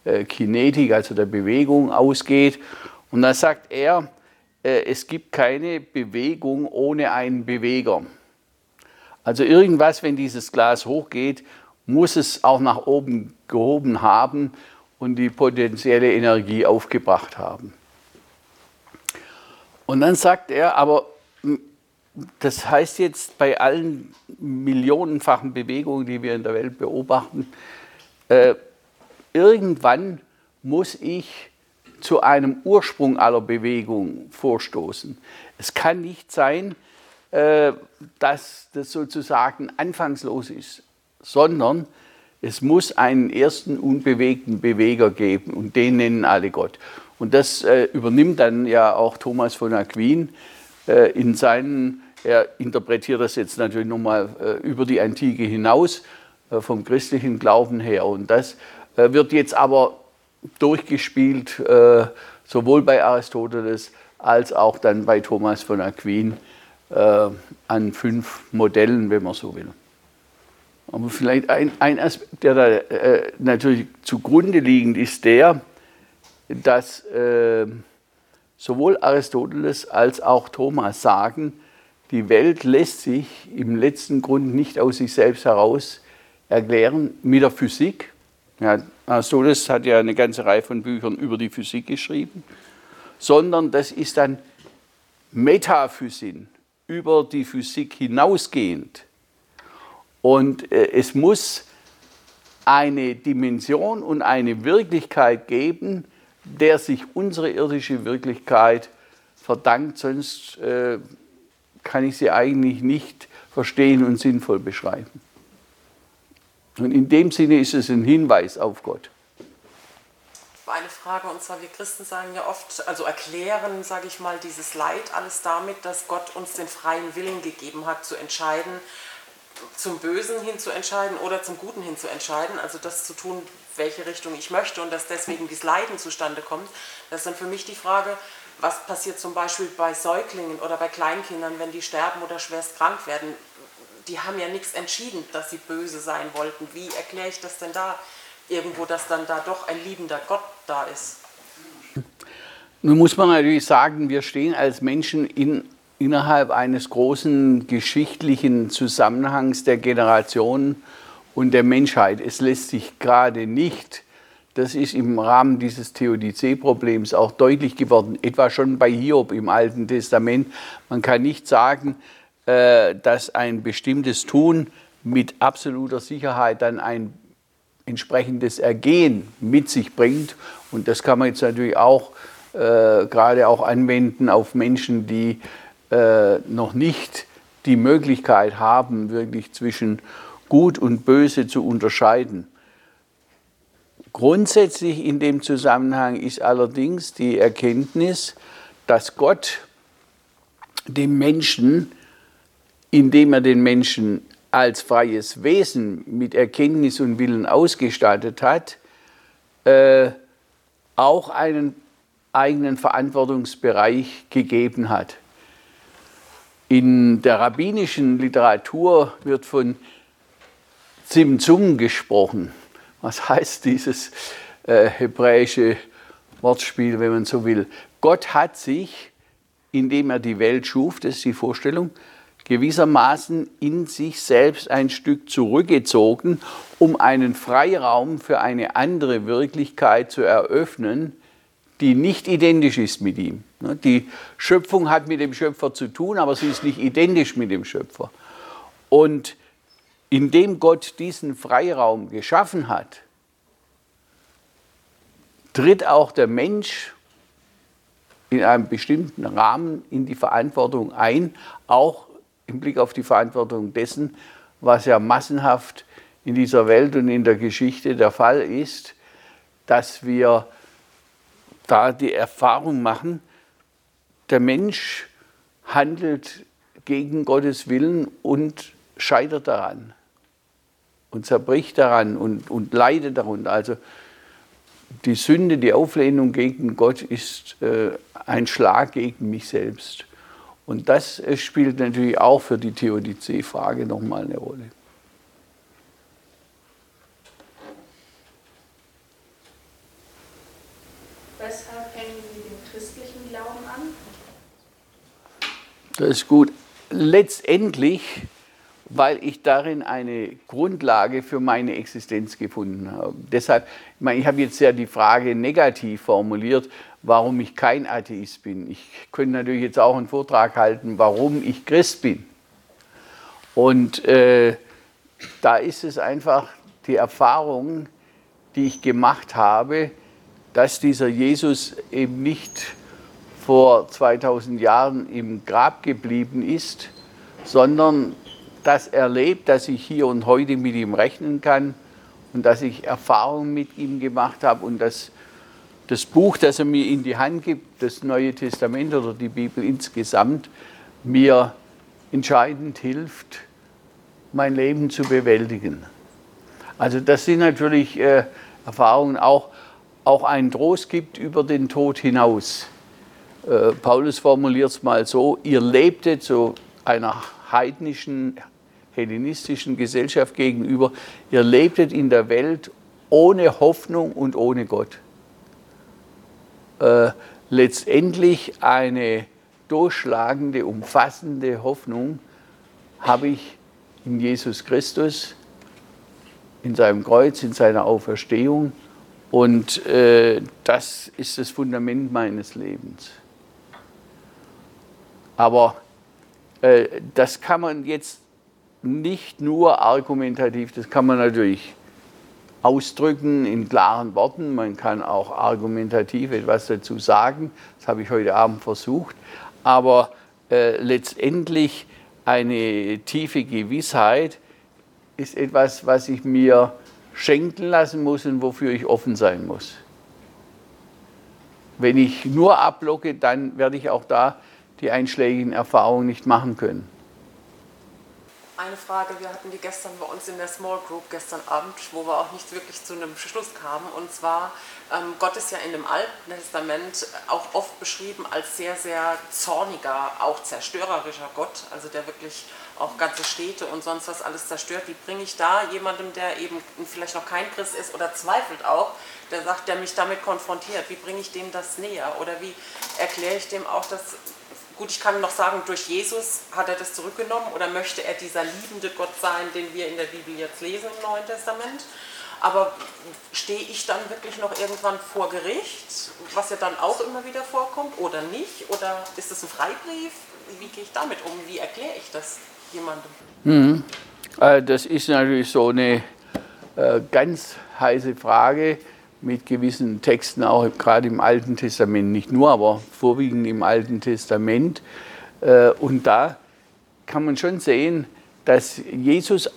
äh, Kinetik, also der Bewegung ausgeht. Und da sagt er, äh, es gibt keine Bewegung ohne einen Beweger. Also irgendwas, wenn dieses Glas hochgeht, muss es auch nach oben gehoben haben und die potenzielle Energie aufgebracht haben. Und dann sagt er, aber das heißt jetzt bei allen millionenfachen Bewegungen, die wir in der Welt beobachten, äh, irgendwann muss ich zu einem Ursprung aller Bewegung vorstoßen. Es kann nicht sein, äh, dass das sozusagen anfangslos ist, sondern es muss einen ersten unbewegten Beweger geben und den nennen alle Gott. Und das äh, übernimmt dann ja auch Thomas von Aquin äh, in seinen, er interpretiert das jetzt natürlich nochmal über die Antike hinaus, vom christlichen Glauben her. Und das wird jetzt aber durchgespielt, sowohl bei Aristoteles als auch dann bei Thomas von Aquin äh, an fünf Modellen, wenn man so will. Aber vielleicht ein, ein Aspekt, der da äh, natürlich zugrunde liegend ist, der, dass äh, sowohl Aristoteles als auch Thomas sagen, die Welt lässt sich im letzten Grund nicht aus sich selbst heraus erklären mit der Physik. Ja, Aristoteles hat ja eine ganze Reihe von Büchern über die Physik geschrieben, sondern das ist dann Metaphysik, über die Physik hinausgehend. Und äh, es muss eine Dimension und eine Wirklichkeit geben, der sich unsere irdische Wirklichkeit verdankt, sonst äh, kann ich sie eigentlich nicht verstehen und sinnvoll beschreiben. Und in dem Sinne ist es ein Hinweis auf Gott eine Frage, und zwar wir Christen sagen ja oft, also erklären, sage ich mal, dieses Leid alles damit, dass Gott uns den freien Willen gegeben hat, zu entscheiden, zum Bösen hin zu entscheiden oder zum Guten hin zu entscheiden, also das zu tun, welche Richtung ich möchte und dass deswegen dieses Leiden zustande kommt. Das ist dann für mich die Frage, was passiert zum Beispiel bei Säuglingen oder bei Kleinkindern, wenn die sterben oder schwerst krank werden? Die haben ja nichts entschieden, dass sie böse sein wollten. Wie erkläre ich das denn da? Irgendwo, dass dann da doch ein liebender Gott da ist. Nun muss man natürlich sagen, wir stehen als Menschen in, innerhalb eines großen geschichtlichen Zusammenhangs der Generationen und der Menschheit. Es lässt sich gerade nicht, das ist im Rahmen dieses Theodizee-Problems auch deutlich geworden, etwa schon bei Hiob im Alten Testament. Man kann nicht sagen, äh, dass ein bestimmtes Tun mit absoluter Sicherheit dann ein entsprechendes Ergehen mit sich bringt. Und das kann man jetzt natürlich auch äh, gerade auch anwenden auf Menschen, die äh, noch nicht die Möglichkeit haben, wirklich zwischen Gut und Böse zu unterscheiden. Grundsätzlich in dem Zusammenhang ist allerdings die Erkenntnis, dass Gott dem Menschen, indem er den Menschen als freies Wesen mit Erkenntnis und Willen ausgestattet hat, äh, auch einen eigenen Verantwortungsbereich gegeben hat. In der rabbinischen Literatur wird von Zimzum gesprochen. Was (laughs) heißt dieses äh, hebräische Wortspiel, wenn man so will? Gott hat sich, indem er die Welt schuf, das ist die Vorstellung, gewissermaßen in sich selbst ein Stück zurückgezogen, um einen Freiraum für eine andere Wirklichkeit zu eröffnen, die nicht identisch ist mit ihm. Ne, die Schöpfung hat mit dem Schöpfer zu tun, aber sie ist nicht identisch mit dem Schöpfer. Und indem Gott diesen Freiraum geschaffen hat, tritt auch der Mensch in einem bestimmten Rahmen in die Verantwortung ein, auch im Blick auf die Verantwortung dessen, was ja massenhaft in dieser Welt und in der Geschichte der Fall ist, dass wir da die Erfahrung machen, der Mensch handelt gegen Gottes Willen und scheitert daran und zerbricht daran und, und leidet darunter. Also die Sünde, die Auflehnung gegen Gott ist äh, ein Schlag gegen mich selbst. Und das äh, spielt natürlich auch für die Theodizee-Frage nochmal eine Rolle. Weshalb hängen Sie den christlichen Glauben an? Das ist gut. Letztendlich weil ich darin eine Grundlage für meine Existenz gefunden habe. Deshalb, ich, meine, ich habe jetzt ja die Frage negativ formuliert, warum ich kein Atheist bin. Ich könnte natürlich jetzt auch einen Vortrag halten, warum ich Christ bin. Und äh, da ist es einfach die Erfahrung, die ich gemacht habe, dass dieser Jesus eben nicht vor 2000 Jahren im Grab geblieben ist, sondern das erlebt, dass ich hier und heute mit ihm rechnen kann und dass ich Erfahrungen mit ihm gemacht habe und dass das Buch, das er mir in die Hand gibt, das Neue Testament oder die Bibel insgesamt, mir entscheidend hilft, mein Leben zu bewältigen. Also das sind natürlich äh, Erfahrungen, auch, auch ein Trost gibt über den Tod hinaus. Äh, Paulus formuliert es mal so, ihr lebtet zu einer heidnischen hellenistischen Gesellschaft gegenüber, ihr lebtet in der Welt ohne Hoffnung und ohne Gott. Äh, letztendlich eine durchschlagende, umfassende Hoffnung habe ich in Jesus Christus, in seinem Kreuz, in seiner Auferstehung. Und äh, das ist das Fundament meines Lebens. Aber äh, das kann man jetzt nicht nur argumentativ, das kann man natürlich ausdrücken in klaren Worten, man kann auch argumentativ etwas dazu sagen, das habe ich heute Abend versucht, aber äh, letztendlich eine tiefe Gewissheit ist etwas, was ich mir schenken lassen muss und wofür ich offen sein muss. Wenn ich nur ablocke, dann werde ich auch da die einschlägigen Erfahrungen nicht machen können eine Frage. Wir hatten die gestern bei uns in der Small Group gestern Abend, wo wir auch nicht wirklich zu einem Schluss kamen. Und zwar, ähm, Gott ist ja in dem Alten Testament auch oft beschrieben als sehr, sehr zorniger, auch zerstörerischer Gott, also der wirklich auch ganze Städte und sonst was alles zerstört. Wie bringe ich da jemandem, der eben vielleicht noch kein Christ ist oder zweifelt auch, der sagt, der mich damit konfrontiert, wie bringe ich dem das näher? Oder wie erkläre ich dem auch, dass Gut, ich kann noch sagen, durch Jesus hat er das zurückgenommen oder möchte er dieser liebende Gott sein, den wir in der Bibel jetzt lesen im Neuen Testament. Aber stehe ich dann wirklich noch irgendwann vor Gericht, was ja dann auch immer wieder vorkommt, oder nicht? Oder ist es ein Freibrief? Wie gehe ich damit um? Wie erkläre ich das jemandem? Mhm. Das ist natürlich so eine äh, ganz heiße Frage mit gewissen Texten, auch gerade im Alten Testament, nicht nur, aber vorwiegend im Alten Testament. Äh, und da kann man schon sehen, dass Jesus,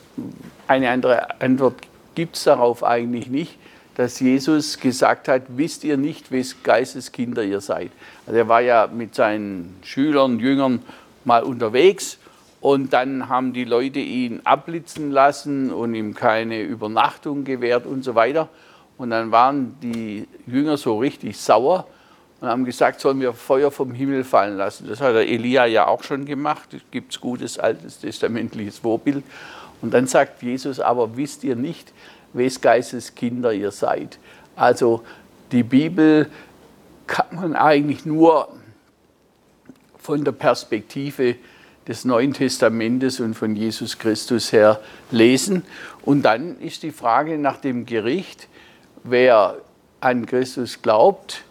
eine andere Antwort gibt es darauf eigentlich nicht, dass Jesus gesagt hat, wisst ihr nicht, wes Geisteskinder ihr seid. Also er war ja mit seinen Schülern, Jüngern mal unterwegs und dann haben die Leute ihn abblitzen lassen und ihm keine Übernachtung gewährt und so weiter. Und dann waren die Jünger so richtig sauer und haben gesagt, sollen wir Feuer vom Himmel fallen lassen. Das hat der Elia ja auch schon gemacht. Es gibt gutes altes testamentliches Vorbild. Und dann sagt Jesus, aber wisst ihr nicht, wes Geistes Kinder ihr seid. Also die Bibel kann man eigentlich nur von der Perspektive des Neuen Testamentes und von Jesus Christus her lesen. Und dann ist die Frage nach dem Gericht, wer an Christus glaubt,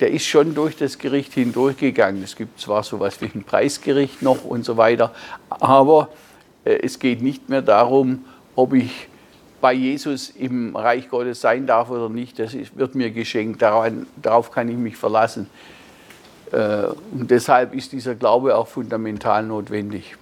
der ist schon durch das Gericht hindurchgegangen. Es gibt zwar so etwas wie ein Preisgericht noch und so weiter, aber äh, es geht nicht mehr darum, ob ich bei Jesus im Reich Gottes sein darf oder nicht. Das wird mir geschenkt, darauf kann ich mich verlassen. Äh, und deshalb ist dieser Glaube auch fundamental notwendig.